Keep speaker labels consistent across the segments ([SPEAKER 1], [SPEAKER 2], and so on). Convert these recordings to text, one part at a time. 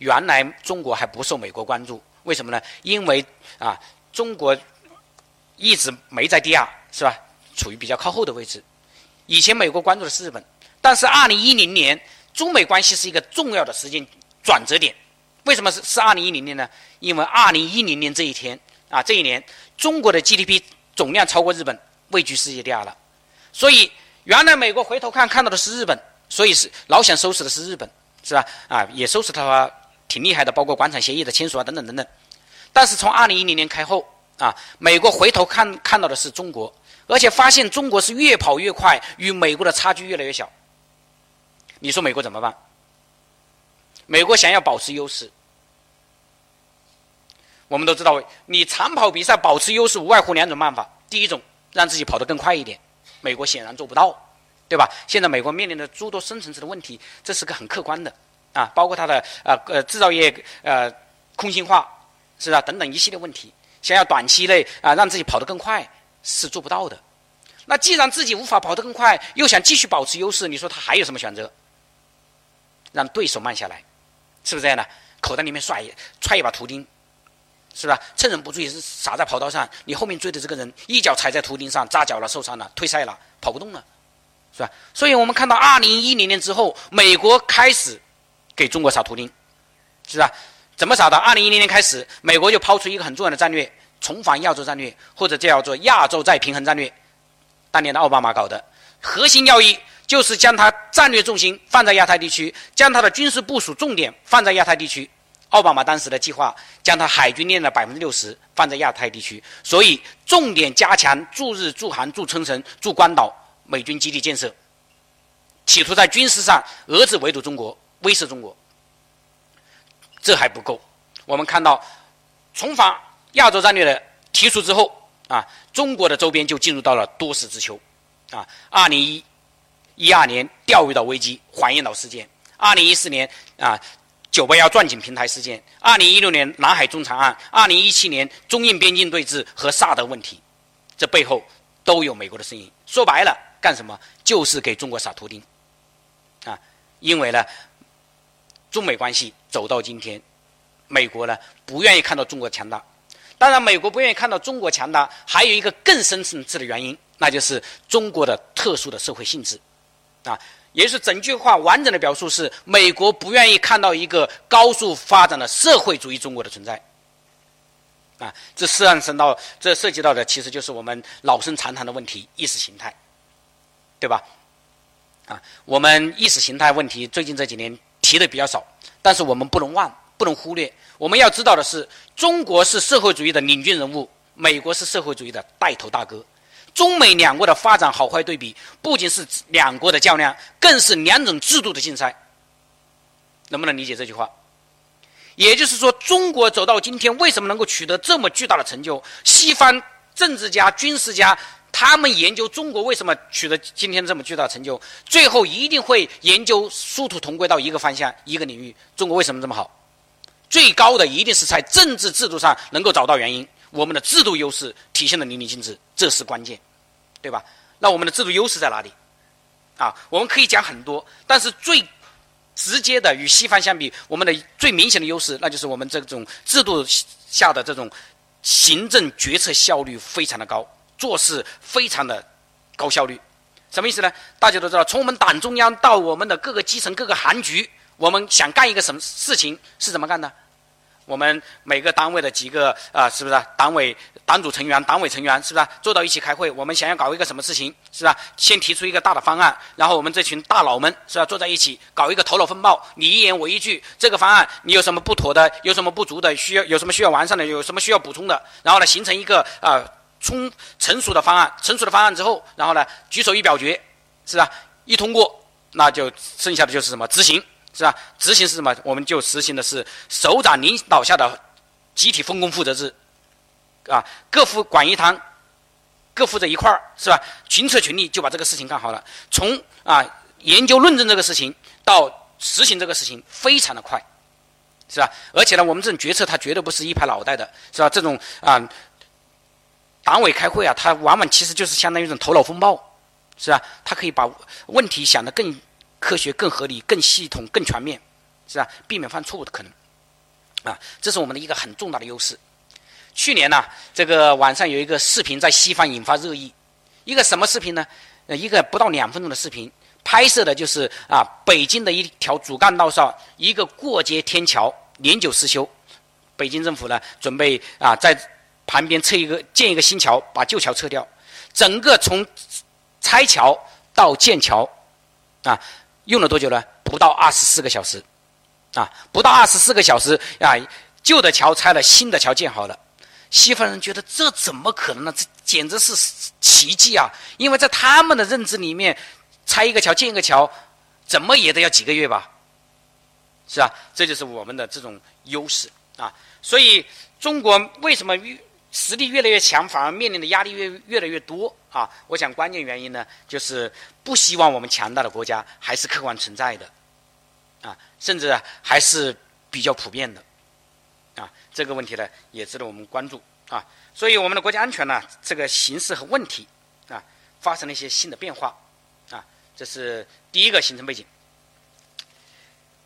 [SPEAKER 1] 原来中国还不受美国关注，为什么呢？因为啊，中国一直没在第二，是吧？处于比较靠后的位置。以前美国关注的是日本，但是二零一零年中美关系是一个重要的时间转折点。为什么是是二零一零年呢？因为二零一零年这一天啊，这一年中国的 GDP 总量超过日本，位居世界第二了。所以原来美国回头看看到的是日本，所以是老想收拾的是日本，是吧？啊，也收拾他挺厉害的，包括广场协议的签署啊，等等等等。但是从二零一零年开后啊，美国回头看看到的是中国，而且发现中国是越跑越快，与美国的差距越来越小。你说美国怎么办？美国想要保持优势，我们都知道，你长跑比赛保持优势无外乎两种办法：第一种，让自己跑得更快一点。美国显然做不到，对吧？现在美国面临的诸多深层次的问题，这是个很客观的啊，包括它的呃呃制造业呃空心化，是吧？等等一系列问题，想要短期内啊让自己跑得更快是做不到的。那既然自己无法跑得更快，又想继续保持优势，你说他还有什么选择？让对手慢下来。是不是这样的？口袋里面甩揣一把图钉，是吧？趁人不注意是撒在跑道上，你后面追的这个人一脚踩在图钉上，扎脚了，受伤了，退赛了，跑不动了，是吧？所以我们看到二零一零年之后，美国开始给中国撒图钉，是吧？怎么撒的？二零一零年开始，美国就抛出一个很重要的战略——重返亚洲战略，或者叫做亚洲再平衡战略。当年的奥巴马搞的，核心要义。就是将它战略重心放在亚太地区，将它的军事部署重点放在亚太地区。奥巴马当时的计划，将它海军练的百分之六十放在亚太地区，所以重点加强驻日、驻韩、驻冲绳、驻关岛美军基地建设，企图在军事上遏制围堵中国、威慑中国。这还不够，我们看到重返亚洲战略的提出之后啊，中国的周边就进入到了多事之秋啊，二零一。一二年钓鱼岛危机、黄岩岛事件，二零一四年啊九八幺钻井平台事件，二零一六年南海中长案，二零一七年中印边境对峙和萨德问题，这背后都有美国的身影。说白了，干什么？就是给中国撒图钉啊！因为呢，中美关系走到今天，美国呢不愿意看到中国强大。当然，美国不愿意看到中国强大，还有一个更深层次的原因，那就是中国的特殊的社会性质。啊，也就是整句话完整的表述是：美国不愿意看到一个高速发展的社会主义中国的存在。啊，这涉及到这涉及到的其实就是我们老生常谈的问题——意识形态，对吧？啊，我们意识形态问题最近这几年提的比较少，但是我们不能忘，不能忽略。我们要知道的是，中国是社会主义的领军人物，美国是社会主义的带头大哥。中美两国的发展好坏对比，不仅是两国的较量，更是两种制度的竞赛。能不能理解这句话？也就是说，中国走到今天，为什么能够取得这么巨大的成就？西方政治家、军事家，他们研究中国为什么取得今天这么巨大的成就，最后一定会研究殊途同归到一个方向、一个领域：中国为什么这么好？最高的一定是在政治制度上能够找到原因。我们的制度优势体现的淋漓尽致，这是关键，对吧？那我们的制度优势在哪里？啊，我们可以讲很多，但是最直接的与西方相比，我们的最明显的优势，那就是我们这种制度下的这种行政决策效率非常的高，做事非常的高效率。什么意思呢？大家都知道，从我们党中央到我们的各个基层、各个行局，我们想干一个什么事情是怎么干的？我们每个单位的几个啊，是不是党委党组成员、党委成员，是不是坐到一起开会？我们想要搞一个什么事情，是吧？先提出一个大的方案，然后我们这群大佬们是吧，坐在一起搞一个头脑风暴，你一言我一句，这个方案你有什么不妥的？有什么不足的？需要有什么需要完善的？有什么需要补充的？然后呢，形成一个啊，充成熟的方案。成熟的方案之后，然后呢，举手一表决，是吧？一通过，那就剩下的就是什么执行。是吧？执行是什么？我们就实行的是首长领导下的集体分工负责制，啊，各负管一摊，各负责一块儿，是吧？群策群力就把这个事情干好了。从啊研究论证这个事情到实行这个事情，非常的快，是吧？而且呢，我们这种决策它绝对不是一拍脑袋的，是吧？这种啊党委开会啊，它往往其实就是相当于一种头脑风暴，是吧？它可以把问题想得更。科学更合理、更系统、更全面，是吧？避免犯错误的可能。啊，这是我们的一个很重大的优势。去年呢，这个网上有一个视频在西方引发热议，一个什么视频呢？呃，一个不到两分钟的视频，拍摄的就是啊，北京的一条主干道上一个过街天桥年久失修，北京政府呢准备啊在旁边撤一个建一个新桥，把旧桥撤掉，整个从拆桥到建桥啊用了多久呢？不到二十四个小时，啊，不到二十四个小时啊，旧的桥拆了，新的桥建好了。西方人觉得这怎么可能呢？这简直是奇迹啊！因为在他们的认知里面，拆一个桥建一个桥，怎么也得要几个月吧？是吧？这就是我们的这种优势啊！所以中国为什么越实力越来越强，反而面临的压力越越来越多啊？我想关键原因呢，就是不希望我们强大的国家还是客观存在的，啊，甚至还是比较普遍的。啊，这个问题呢也值得我们关注啊。所以我们的国家安全呢，这个形势和问题啊，发生了一些新的变化啊。这是第一个形成背景。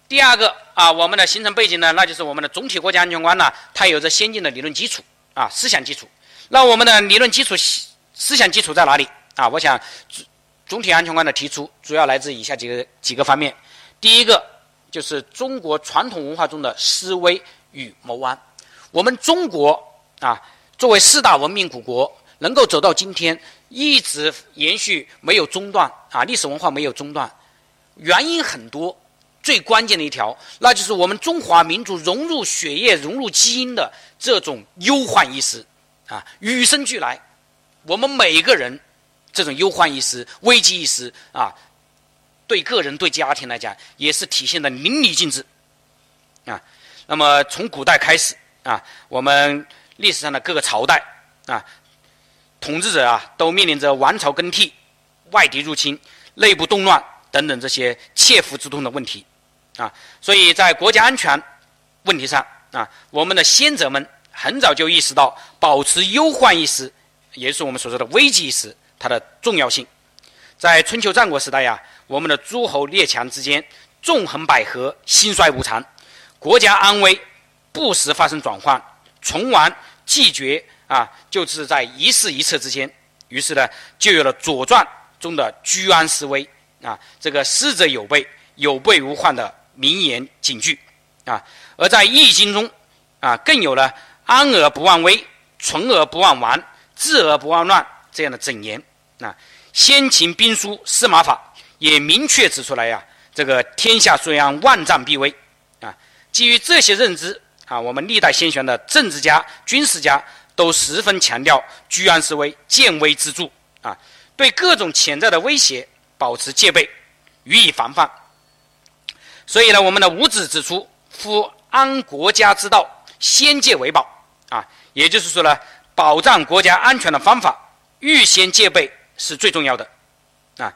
[SPEAKER 1] 第二个啊，我们的形成背景呢，那就是我们的总体国家安全观呢，它有着先进的理论基础啊，思想基础。那我们的理论基础、思想基础在哪里啊？我想总体安全观的提出，主要来自以下几个几个方面。第一个就是中国传统文化中的思维。与谋安，我们中国啊，作为四大文明古国，能够走到今天，一直延续没有中断啊，历史文化没有中断，原因很多，最关键的一条，那就是我们中华民族融入血液、融入基因的这种忧患意识啊，与生俱来，我们每个人这种忧患意识、危机意识啊，对个人、对家庭来讲，也是体现的淋漓尽致啊。那么从古代开始啊，我们历史上的各个朝代啊，统治者啊，都面临着王朝更替、外敌入侵、内部动乱等等这些切肤之痛的问题啊。所以在国家安全问题上啊，我们的先哲们很早就意识到保持忧患意识，也就是我们所说的危机意识，它的重要性。在春秋战国时代呀，我们的诸侯列强之间纵横捭阖、兴衰无常。国家安危不时发生转换，存亡继绝啊，就是在一事一策之间。于是呢，就有了《左传》中的居安思危啊，这个失则有备，有备无患的名言警句啊。而在《易经》中啊，更有了安而不忘危，存而不忘亡，治而不忘乱这样的箴言啊。先秦兵书《司马法》也明确指出来呀，这个天下虽安，万战必危啊。基于这些认知啊，我们历代先贤的政治家、军事家都十分强调居安思危、见危知著啊，对各种潜在的威胁保持戒备，予以防范。所以呢，我们的五子指出：“夫安国家之道，先戒为宝。”啊，也就是说呢，保障国家安全的方法，预先戒备是最重要的。啊，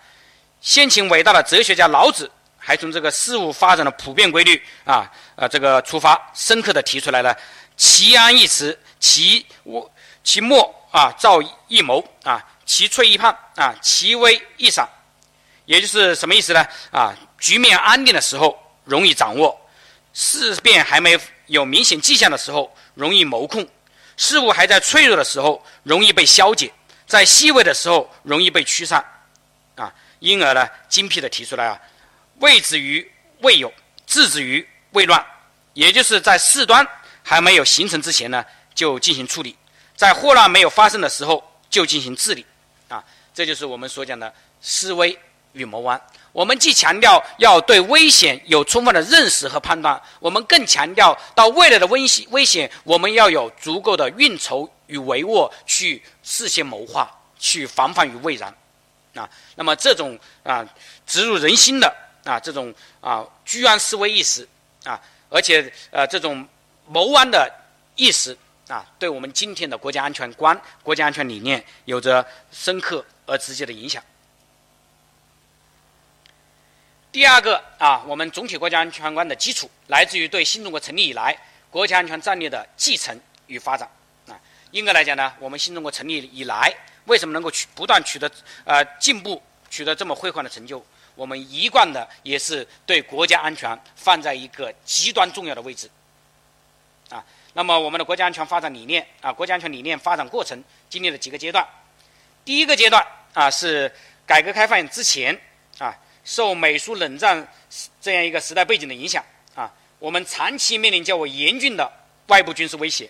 [SPEAKER 1] 先秦伟大的哲学家老子。还从这个事物发展的普遍规律啊，呃，这个出发，深刻的提出来了“其安易持，其我其末啊，造易谋啊，其脆易判啊，其危易闪”，也就是什么意思呢？啊，局面安定的时候容易掌握，事变还没有明显迹象的时候容易谋控，事物还在脆弱的时候容易被消解，在细微的时候容易被驱散，啊，因而呢，精辟的提出来啊。未止于未有，制止于未乱，也就是在事端还没有形成之前呢，就进行处理；在祸乱没有发生的时候，就进行治理。啊，这就是我们所讲的思危与谋安。我们既强调要对危险有充分的认识和判断，我们更强调到未来的危险危险，我们要有足够的运筹与帷幄，去事先谋划，去防范于未然。啊，那么这种啊植入人心的。啊，这种啊居安思危意识啊，而且呃这种谋安的意识啊，对我们今天的国家安全观、国家安全理念有着深刻而直接的影响。第二个啊，我们总体国家安全观的基础来自于对新中国成立以来国家安全战略的继承与发展啊。应该来讲呢，我们新中国成立以来，为什么能够取不断取得呃进步，取得这么辉煌的成就？我们一贯的也是对国家安全放在一个极端重要的位置，啊。那么我们的国家安全发展理念啊，国家安全理念发展过程经历了几个阶段。第一个阶段啊，是改革开放之前啊，受美苏冷战这样一个时代背景的影响啊，我们长期面临较为严峻的外部军事威胁。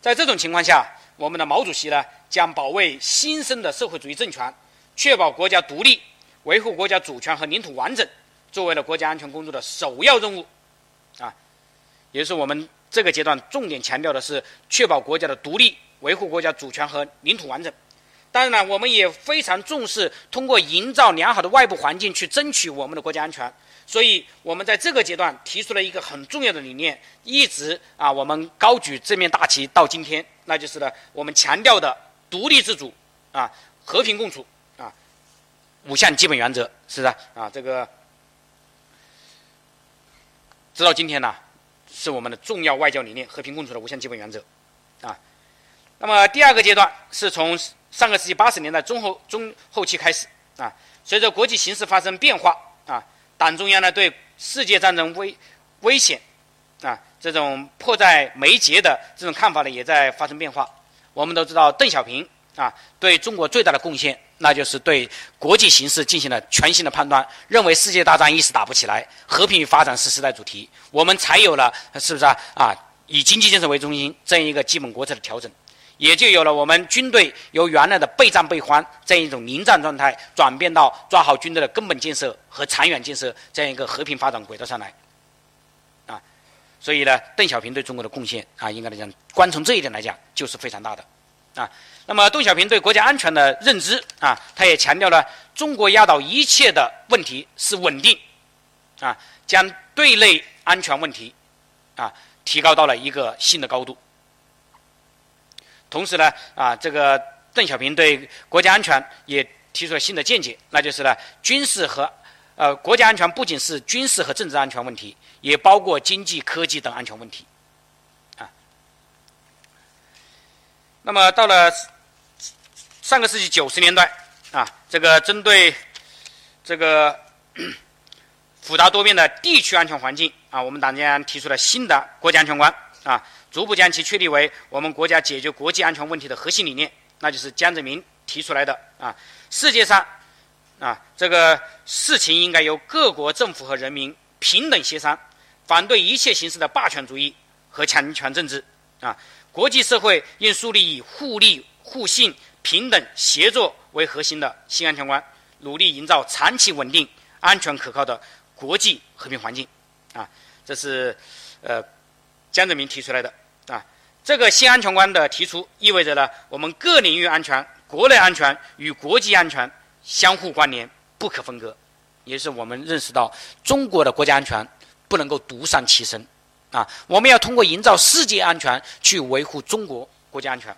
[SPEAKER 1] 在这种情况下，我们的毛主席呢，将保卫新生的社会主义政权，确保国家独立，维护国家主权和领土完整，作为了国家安全工作的首要任务，啊，也就是我们这个阶段重点强调的是确保国家的独立，维护国家主权和领土完整。当然，我们也非常重视通过营造良好的外部环境去争取我们的国家安全。所以，我们在这个阶段提出了一个很重要的理念，一直啊，我们高举这面大旗到今天，那就是呢，我们强调的独立自主啊、和平共处啊五项基本原则，是的啊，这个直到今天呢，是我们的重要外交理念——和平共处的五项基本原则。那么，第二个阶段是从上个世纪八十年代中后中后期开始啊，随着国际形势发生变化啊。党中央呢，对世界战争危危险啊这种迫在眉睫的这种看法呢，也在发生变化。我们都知道，邓小平啊，对中国最大的贡献，那就是对国际形势进行了全新的判断，认为世界大战一时打不起来，和平与发展是时代主题，我们才有了是不是啊？啊，以经济建设为中心这样一个基本国策的调整。也就有了我们军队由原来的备战备荒这样一种临战状态，转变到抓好军队的根本建设和长远建设这样一个和平发展轨道上来，啊，所以呢，邓小平对中国的贡献啊，应该来讲，光从这一点来讲就是非常大的，啊，那么邓小平对国家安全的认知啊，他也强调了中国压倒一切的问题是稳定，啊，将对内安全问题啊提高到了一个新的高度。同时呢，啊，这个邓小平对国家安全也提出了新的见解，那就是呢，军事和呃国家安全不仅是军事和政治安全问题，也包括经济、科技等安全问题，啊。那么到了上个世纪九十年代，啊，这个针对这个 复杂多变的地区安全环境，啊，我们党中央提出了新的国家安全观，啊。逐步将其确立为我们国家解决国际安全问题的核心理念，那就是江泽民提出来的啊。世界上啊，这个事情应该由各国政府和人民平等协商，反对一切形式的霸权主义和强权政治啊。国际社会应树立以互利互信、平等协作为核心的新安全观，努力营造长期稳定、安全可靠的国际和平环境啊。这是呃。江泽民提出来的啊，这个新安全观的提出，意味着呢，我们各领域安全、国内安全与国际安全相互关联、不可分割，也是我们认识到中国的国家安全不能够独善其身啊，我们要通过营造世界安全去维护中国国家安全。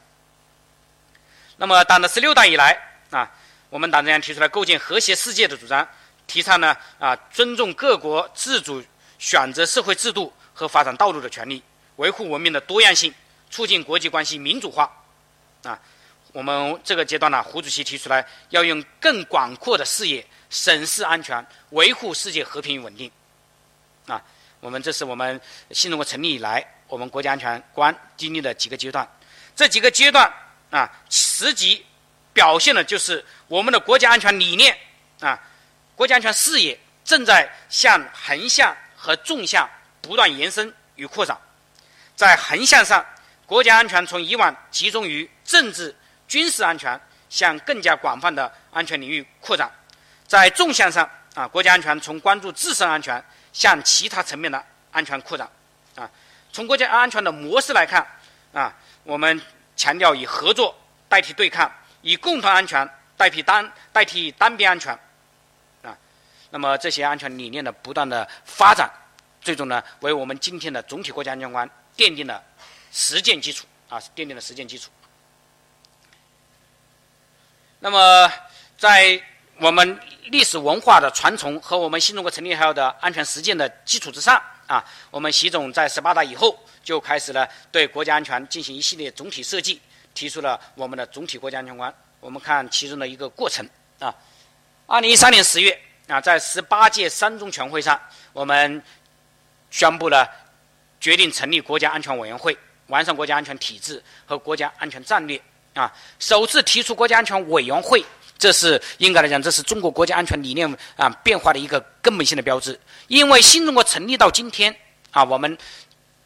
[SPEAKER 1] 那么，党的十六大以来啊，我们党中央提出来构建和谐世界的主张，提倡呢啊，尊重各国自主选择社会制度。和发展道路的权利，维护文明的多样性，促进国际关系民主化。啊，我们这个阶段呢，胡主席提出来要用更广阔的视野审视安全，维护世界和平与稳定。啊，我们这是我们新中国成立以来，我们国家安全观经历的几个阶段。这几个阶段啊，实际表现的就是我们的国家安全理念啊，国家安全视野正在向横向和纵向。不断延伸与扩展，在横向上，国家安全从以往集中于政治、军事安全，向更加广泛的安全领域扩展；在纵向上，啊，国家安全从关注自身安全，向其他层面的安全扩展。啊，从国家安全的模式来看，啊，我们强调以合作代替对抗，以共同安全代替单代替单边安全。啊，那么这些安全理念的不断的发展。最终呢，为我们今天的总体国家安全观奠定了实践基础啊，奠定了实践基础。那么，在我们历史文化的传承和我们新中国成立后的安全实践的基础之上啊，我们习总在十八大以后就开始了对国家安全进行一系列总体设计，提出了我们的总体国家安全观。我们看其中的一个过程啊，二零一三年十月啊，在十八届三中全会上，我们。宣布了决定成立国家安全委员会，完善国家安全体制和国家安全战略。啊，首次提出国家安全委员会，这是应该来讲，这是中国国家安全理念啊变化的一个根本性的标志。因为新中国成立到今天啊，我们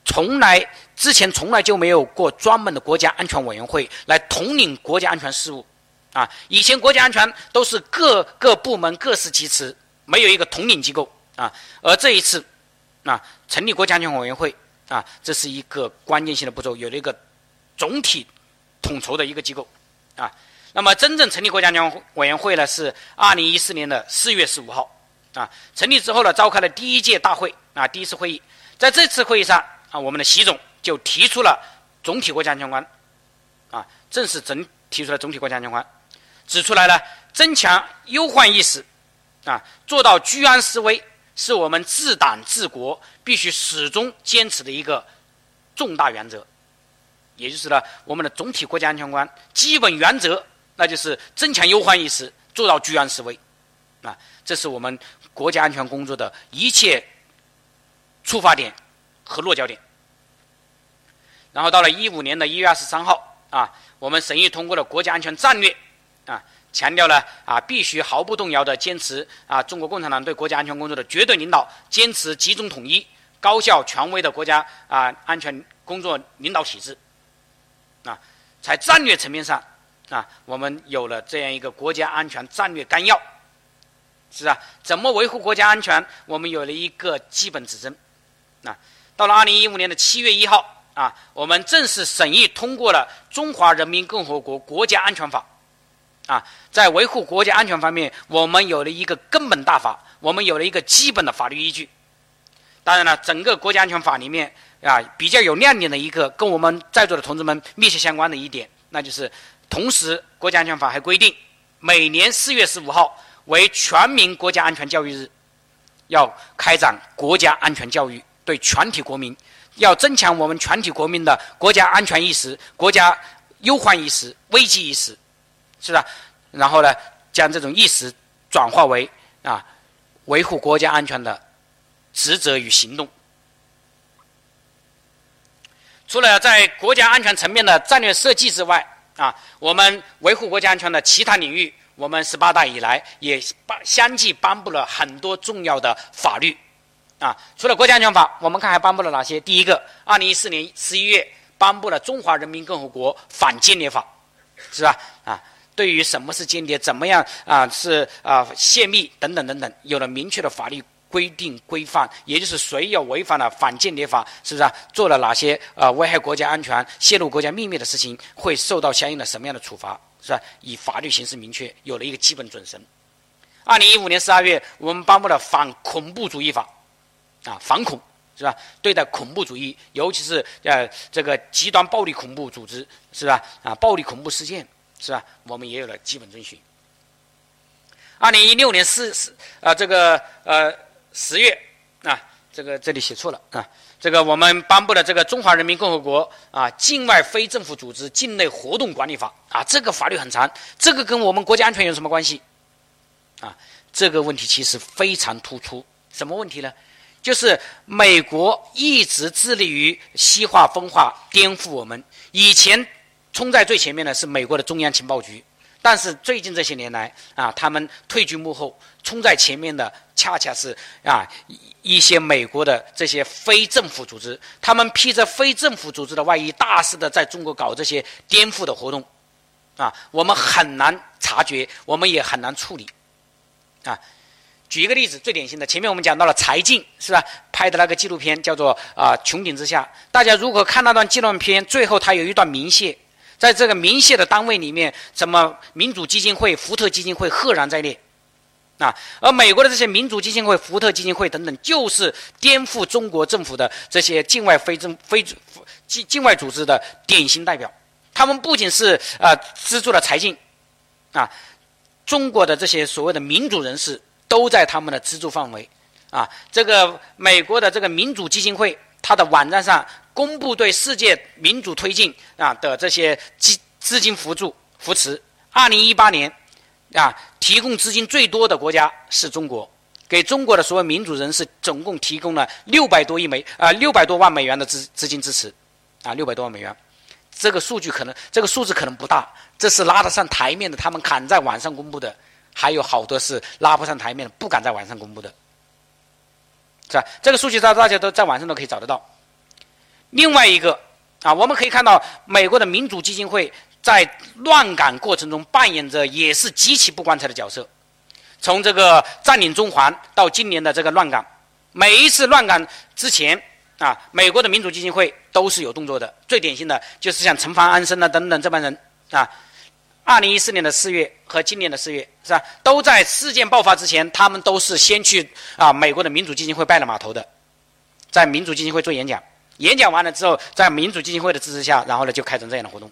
[SPEAKER 1] 从来之前从来就没有过专门的国家安全委员会来统领国家安全事务。啊，以前国家安全都是各个部门各司其职，没有一个统领机构啊。而这一次，啊，成立国家安全委员会啊，这是一个关键性的步骤，有了一个总体统筹的一个机构啊。那么，真正成立国家安全委员会呢，是二零一四年的四月十五号啊。成立之后呢，召开了第一届大会啊，第一次会议。在这次会议上啊，我们的习总就提出了总体国家安全观啊，正式整提出了总体国家安全观。指出来了，增强忧患意识，啊，做到居安思危，是我们治党治国必须始终坚持的一个重大原则。也就是呢，我们的总体国家安全观基本原则，那就是增强忧患意识，做到居安思危，啊，这是我们国家安全工作的一切出发点和落脚点。然后到了一五年的一月二十三号，啊，我们审议通过了国家安全战略。啊，强调了啊，必须毫不动摇地坚持啊，中国共产党对国家安全工作的绝对领导，坚持集中统一、高效权威的国家啊安全工作领导体制。啊，在战略层面上啊，我们有了这样一个国家安全战略纲要，是啊，怎么维护国家安全，我们有了一个基本指针。啊，到了二零一五年的七月一号啊，我们正式审议通过了《中华人民共和国国家安全法》。啊，在维护国家安全方面，我们有了一个根本大法，我们有了一个基本的法律依据。当然了，整个国家安全法里面啊，比较有亮点的一个，跟我们在座的同志们密切相关的一点，那就是，同时国家安全法还规定，每年四月十五号为全民国家安全教育日，要开展国家安全教育，对全体国民，要增强我们全体国民的国家安全意识、国家忧患意识、危机意识。是吧？然后呢，将这种意识转化为啊，维护国家安全的职责与行动。除了在国家安全层面的战略设计之外，啊，我们维护国家安全的其他领域，我们十八大以来也颁相继颁布了很多重要的法律。啊，除了国家安全法，我们看还颁布了哪些？第一个，二零一四年十一月颁布了《中华人民共和国反间谍法》，是吧？啊。对于什么是间谍，怎么样啊是啊泄密等等等等，有了明确的法律规定规范，也就是谁要违反了反间谍法，是不是啊？做了哪些啊危害国家安全、泄露国家秘密的事情，会受到相应的什么样的处罚，是吧？以法律形式明确，有了一个基本准绳。二零一五年十二月，我们颁布了反恐怖主义法，啊，反恐是吧？对待恐怖主义，尤其是呃这个极端暴力恐怖组织，是吧？啊，暴力恐怖事件。是吧？我们也有了基本遵循。二零一六年四四啊，这个呃十月啊，这个这里写错了啊，这个我们颁布了这个《中华人民共和国啊境外非政府组织境内活动管理法》啊，这个法律很长，这个跟我们国家安全有什么关系？啊，这个问题其实非常突出。什么问题呢？就是美国一直致力于西化、分化、颠覆我们以前。冲在最前面的是美国的中央情报局，但是最近这些年来啊，他们退居幕后，冲在前面的恰恰是啊一些美国的这些非政府组织，他们披着非政府组织的外衣，大肆的在中国搞这些颠覆的活动，啊，我们很难察觉，我们也很难处理，啊，举一个例子，最典型的，前面我们讲到了柴静是吧？拍的那个纪录片叫做啊《穹顶之下》，大家如果看那段纪录片，最后他有一段明谢。在这个明谢的单位里面，什么民主基金会、福特基金会赫然在列，啊，而美国的这些民主基金会、福特基金会等等，就是颠覆中国政府的这些境外非政非境境外组织的典型代表。他们不仅是啊资助了财经，啊，中国的这些所谓的民主人士都在他们的资助范围，啊，这个美国的这个民主基金会，它的网站上。公布对世界民主推进啊的这些资资金扶助扶持。二零一八年，啊，提供资金最多的国家是中国，给中国的所有民主人士总共提供了六百多亿美啊六百多万美元的资资金支持，啊六百多万美元，这个数据可能这个数字可能不大，这是拉得上台面的，他们敢在网上公布的，还有好多是拉不上台面的，不敢在网上公布的，是吧？这个数据大大家都在网上都可以找得到。另外一个啊，我们可以看到美国的民主基金会在乱港过程中扮演着也是极其不光彩的角色。从这个占领中环到今年的这个乱港，每一次乱港之前啊，美国的民主基金会都是有动作的。最典型的就是像陈凡安生啊等等这帮人啊，二零一四年的四月和今年的四月是吧，都在事件爆发之前，他们都是先去啊美国的民主基金会拜了码头的，在民主基金会做演讲，演讲完了之后，在民主基金会的支持下，然后呢就开展这样的活动，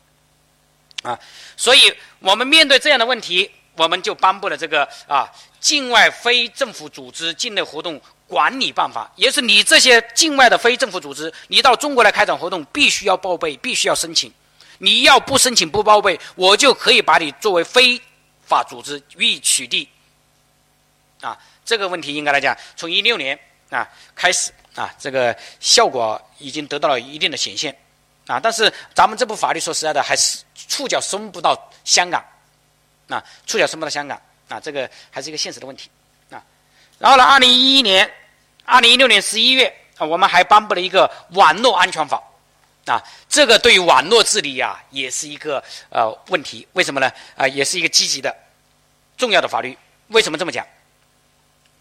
[SPEAKER 1] 啊，所以我们面对这样的问题。我们就颁布了这个啊，境外非政府组织境内活动管理办法，也是你这些境外的非政府组织，你到中国来开展活动，必须要报备，必须要申请。你要不申请不报备，我就可以把你作为非法组织予以取缔。啊，这个问题应该来讲，从一六年啊开始啊，这个效果已经得到了一定的显现。啊，但是咱们这部法律说实在的，还是触角伸不到香港。啊，触角伸不到香港啊，这个还是一个现实的问题啊。然后呢，二零一一年、二零一六年十一月啊，我们还颁布了一个网络安全法啊，这个对于网络治理呀，也是一个呃问题。为什么呢？啊，也是一个积极的、重要的法律。为什么这么讲？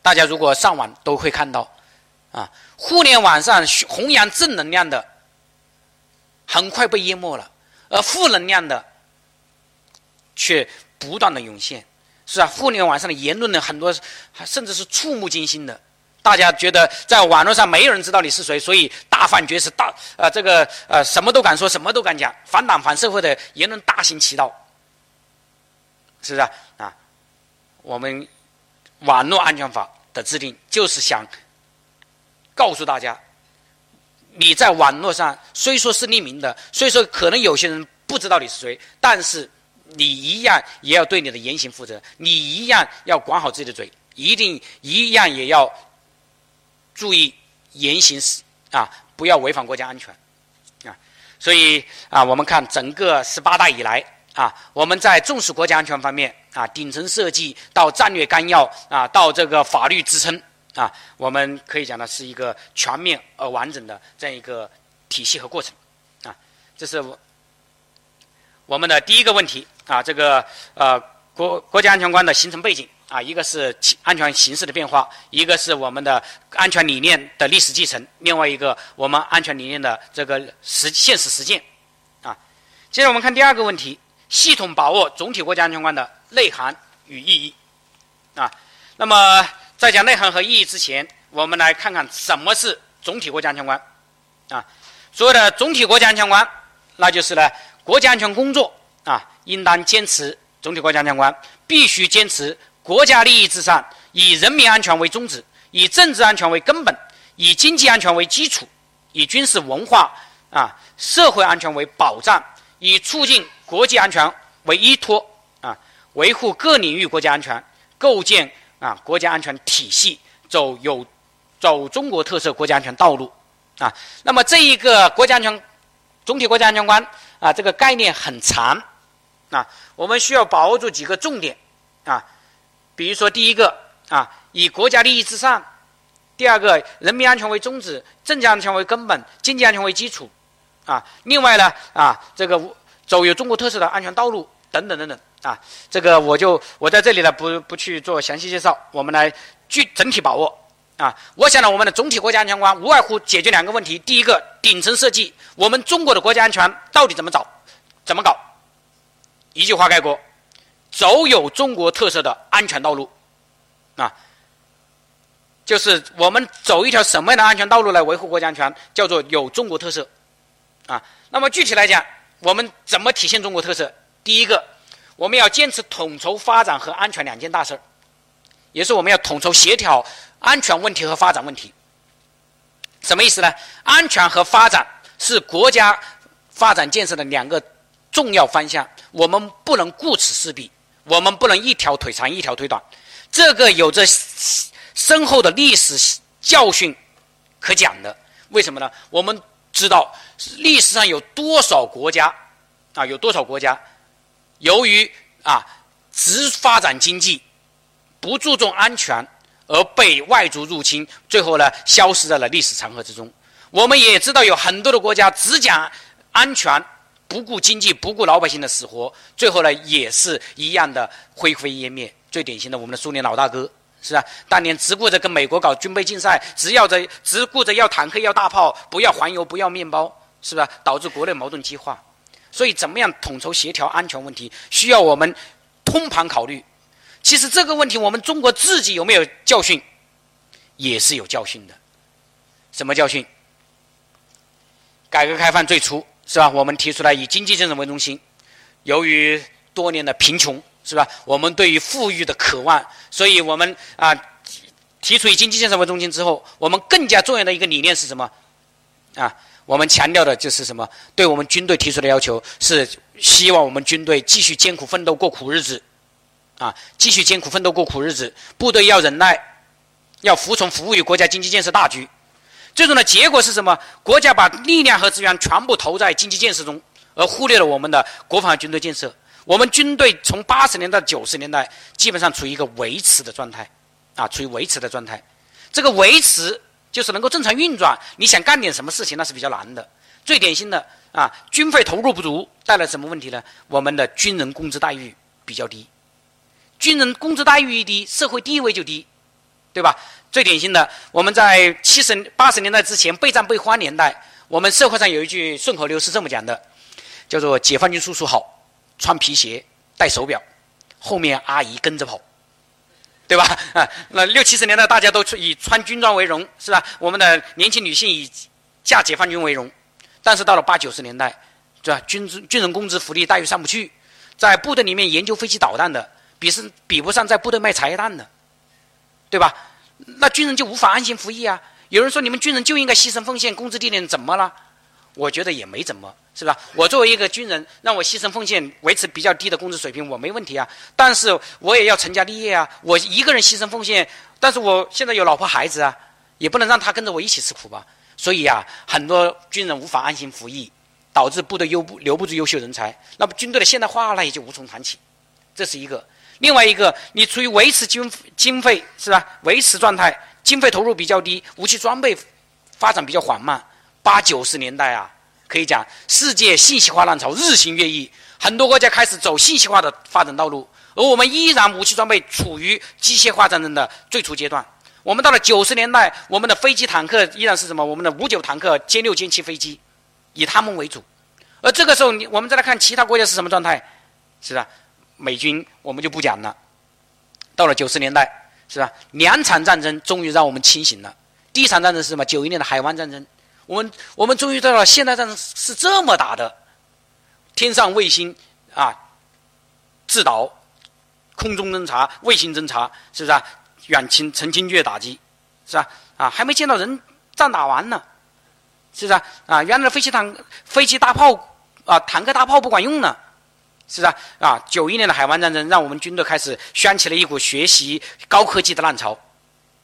[SPEAKER 1] 大家如果上网都会看到啊，互联网上弘扬正能量的很快被淹没了，而负能量的却。不断的涌现，是啊，互联网上的言论呢，很多甚至是触目惊心的。大家觉得在网络上没有人知道你是谁，所以大放厥词，大呃这个呃什么都敢说，什么都敢讲，反党反社会的言论大行其道，是不是啊？啊，我们网络安全法的制定就是想告诉大家，你在网络上虽说是匿名的，虽说可能有些人不知道你是谁，但是。你一样也要对你的言行负责，你一样要管好自己的嘴，一定一样也要注意言行啊，不要违反国家安全啊。所以啊，我们看整个十八大以来啊，我们在重视国家安全方面啊，顶层设计到战略纲要啊，到这个法律支撑啊，我们可以讲呢是一个全面而完整的这样一个体系和过程啊。这是我我们的第一个问题。啊，这个呃，国国家安全观的形成背景啊，一个是安全形势的变化，一个是我们的安全理念的历史继承，另外一个我们安全理念的这个实现实实践。啊，接着我们看第二个问题：系统把握总体国家安全观的内涵与意义。啊，那么在讲内涵和意义之前，我们来看看什么是总体国家安全观。啊，所谓的总体国家安全观，那就是呢，国家安全工作。啊，应当坚持总体国家安全观，必须坚持国家利益至上，以人民安全为宗旨，以政治安全为根本，以经济安全为基础，以军事文化啊社会安全为保障，以促进国际安全为依托啊，维护各领域国家安全，构建啊国家安全体系，走有走中国特色国家安全道路啊。那么这一个国家安全总体国家安全观啊，这个概念很长。啊，我们需要把握住几个重点，啊，比如说第一个啊，以国家利益至上；第二个，人民安全为宗旨，政治安全为根本，经济安全为基础，啊，另外呢，啊，这个走有中国特色的安全道路等等等等，啊，这个我就我在这里呢不不去做详细介绍，我们来具整体把握，啊，我想呢，我们的总体国家安全观无外乎解决两个问题，第一个顶层设计，我们中国的国家安全到底怎么找，怎么搞？一句话概括：走有中国特色的安全道路，啊，就是我们走一条什么样的安全道路来维护国家安全，叫做有中国特色，啊。那么具体来讲，我们怎么体现中国特色？第一个，我们要坚持统筹发展和安全两件大事儿，也是我们要统筹协调安全问题和发展问题。什么意思呢？安全和发展是国家发展建设的两个。重要方向，我们不能顾此失彼，我们不能一条腿长一条腿短，这个有着深厚的历史教训可讲的。为什么呢？我们知道历史上有多少国家啊，有多少国家由于啊只发展经济，不注重安全，而被外族入侵，最后呢消失在了历史长河之中。我们也知道有很多的国家只讲安全，不顾经济，不顾老百姓的死活，最后呢也是一样的灰飞烟灭。最典型的，我们的苏联老大哥。是啊，当年只顾着跟美国搞军备竞赛，只要着只顾着要坦克、要大炮，不要黄油、不要面包，是吧？导致国内矛盾激化。所以，怎么样统筹协调安全问题，需要我们通盘考虑。其实这个问题，我们中国自己有没有教训，也是有教训的。什么教训？改革开放最初是吧？我们提出来以经济建设为中心，由于多年的贫穷。是吧？我们对于富裕的渴望，所以我们啊提出以经济建设为中心之后，我们更加重要的一个理念是什么？啊，我们强调的就是什么？对我们军队提出的要求是希望我们军队继续艰苦奋斗过苦日子，啊，继续艰苦奋斗过苦日子，部队要忍耐，要服从服务于国家经济建设大局。最终的结果是什么？国家把力量和资源全部投在经济建设中，而忽略了我们的国防军队建设。我们军队从八十年代、九十年代基本上处于一个维持的状态，啊，处于维持的状态。这个维持就是能够正常运转。你想干点什么事情，那是比较难的。最典型的啊，军费投入不足带来什么问题呢？我们的军人工资待遇比较低，军人工资待遇一低，社会地位就低，对吧？最典型的，我们在七十八十年代之前备战备荒年代，我们社会上有一句顺口溜是这么讲的，叫做“解放军叔叔好”。穿皮鞋，戴手表，后面阿姨跟着跑，对吧？啊，那六七十年代大家都以穿军装为荣，是吧？我们的年轻女性以嫁解放军为荣。但是到了八九十年代，对吧？军军人工资福利待遇上不去，在部队里面研究飞机导弹的，比是比不上在部队卖茶叶蛋的，对吧？那军人就无法安心服役啊！有人说你们军人就应该牺牲奉献，工资低点怎么了？我觉得也没怎么，是吧？我作为一个军人，让我牺牲奉献，维持比较低的工资水平，我没问题啊。但是我也要成家立业啊。我一个人牺牲奉献，但是我现在有老婆孩子啊，也不能让他跟着我一起吃苦吧。所以啊，很多军人无法安心服役，导致部队优不留不住优秀人才。那么军队的现代化那也就无从谈起。这是一个。另外一个，你处于维持经经费是吧？维持状态，经费投入比较低，武器装备发展比较缓慢。八九十年代啊，可以讲世界信息化浪潮日新月异，很多国家开始走信息化的发展道路，而我们依然武器装备处于机械化战争的最初阶段。我们到了九十年代，我们的飞机坦克依然是什么？我们的五九坦克、歼六、歼七飞机，以他们为主。而这个时候，你我们再来看其他国家是什么状态？是吧？美军我们就不讲了。到了九十年代，是吧？两场战争终于让我们清醒了。第一场战争是什么？九一年的海湾战争。我们我们终于知道了，现代战争是这么打的：天上卫星啊，制导；空中侦察、卫星侦察，是不是啊？远侵、成精确打击，是吧？啊，还没见到人，仗打完呢，是不是啊？啊，原来的飞机坦、飞机大炮啊，坦克大炮不管用了，是不是啊？啊，九一年的海湾战争，让我们军队开始掀起了一股学习高科技的浪潮。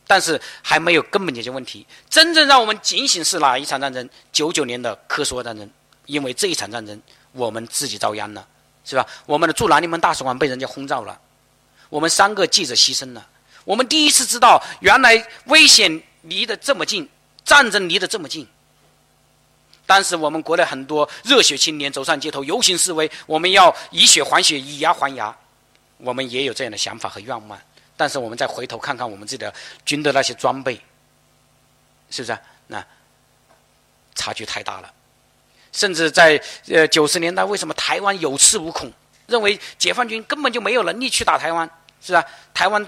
[SPEAKER 1] 但是还没有根本解决问题。真正让我们警醒是哪一场战争？九九年的科索沃战争。因为这一场战争，我们自己遭殃了，是吧？我们的驻南联盟大使馆被人家轰炸了，我们三个记者牺牲了。我们第一次知道，原来危险离得这么近，战争离得这么近。当时我们国内很多热血青年走上街头游行示威，我们要以血还血，以牙还牙。我们也有这样的想法和愿望。但是我们再回头看看我们自己的军的那些装备，是不是？那差距太大了。甚至在呃九十年代，为什么台湾有恃无恐？认为解放军根本就没有能力去打台湾，是吧？台湾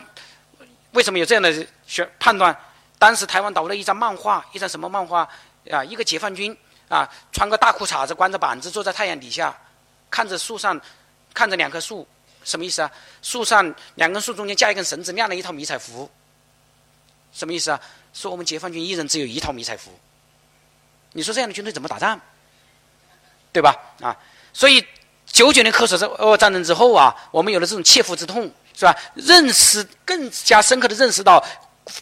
[SPEAKER 1] 为什么有这样的选判断？当时台湾岛的一张漫画，一张什么漫画啊？一个解放军啊，穿个大裤衩子，光着膀子，坐在太阳底下，看着树上，看着两棵树。什么意思啊？树上两根树中间架一根绳子，晾了一套迷彩服。什么意思啊？说我们解放军一人只有一套迷彩服。你说这样的军队怎么打仗？对吧？啊，所以九九年科索沃战争之后啊，我们有了这种切肤之痛，是吧？认识更加深刻的认识到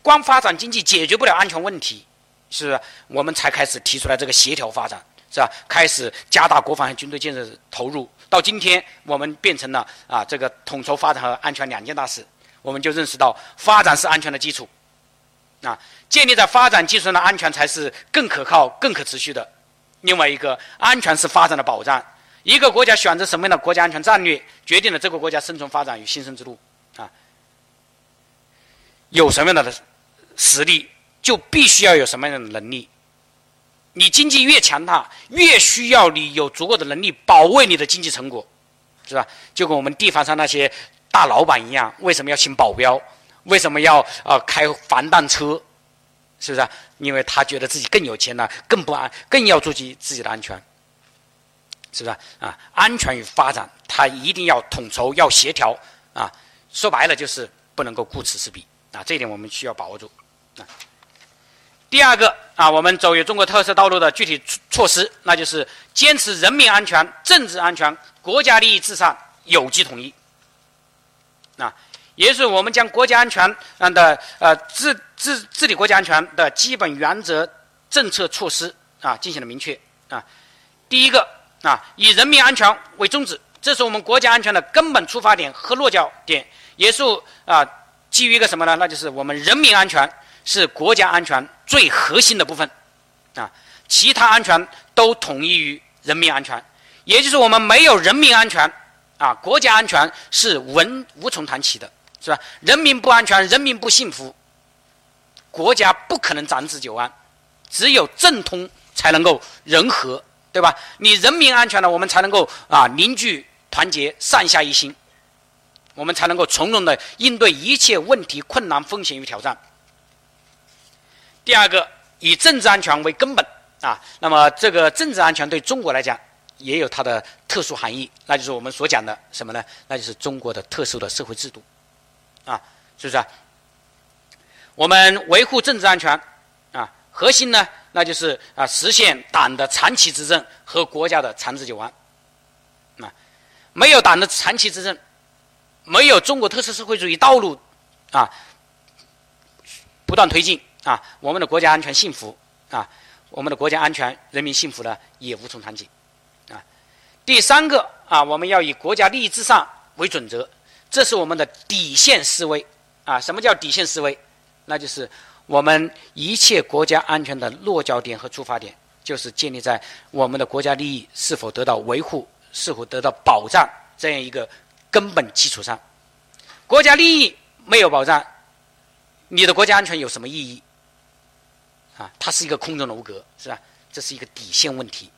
[SPEAKER 1] 光发展经济解决不了安全问题，是不是？我们才开始提出来这个协调发展，是吧？开始加大国防和军队建设投入。到今天，我们变成了啊，这个统筹发展和安全两件大事。我们就认识到，发展是安全的基础，啊，建立在发展基础上的安全才是更可靠、更可持续的。另外一个，安全是发展的保障。一个国家选择什么样的国家安全战略，决定了这个国家生存发展与新生之路。啊，有什么样的实力，就必须要有什么样的能力。你经济越强大，越需要你有足够的能力保卫你的经济成果，是吧？就跟我们地方上那些大老板一样，为什么要请保镖？为什么要啊开防弹车？是不是？因为他觉得自己更有钱了，更不安，更要注意自己的安全，是不是？啊，安全与发展，他一定要统筹，要协调啊。说白了就是不能够顾此失彼啊，这一点我们需要把握住啊。第二个啊，我们走有中国特色道路的具体措施，那就是坚持人民安全、政治安全、国家利益至上、有机统一。啊，也是我们将国家安全的呃治治治理国家安全的基本原则、政策措施啊进行了明确啊。第一个啊，以人民安全为宗旨，这是我们国家安全的根本出发点和落脚点，也是啊基于一个什么呢？那就是我们人民安全。是国家安全最核心的部分，啊，其他安全都统一于人民安全，也就是我们没有人民安全，啊，国家安全是文无从谈起的，是吧？人民不安全，人民不幸福，国家不可能长治久安，只有政通才能够人和，对吧？你人民安全了，我们才能够啊凝聚团结，上下一心，我们才能够从容的应对一切问题、困难、风险与挑战。第二个，以政治安全为根本啊，那么这个政治安全对中国来讲也有它的特殊含义，那就是我们所讲的什么呢？那就是中国的特殊的社会制度，啊，是不是啊？我们维护政治安全啊，核心呢，那就是啊，实现党的长期执政和国家的长治久安。啊，没有党的长期执政，没有中国特色社会主义道路啊不断推进。啊，我们的国家安全幸福啊，我们的国家安全人民幸福呢也无从谈起啊。第三个啊，我们要以国家利益至上为准则，这是我们的底线思维啊。什么叫底线思维？那就是我们一切国家安全的落脚点和出发点，就是建立在我们的国家利益是否得到维护、是否得到保障这样一个根本基础上。国家利益没有保障，你的国家安全有什么意义？啊，它是一个空中楼阁，是吧？这是一个底线问题。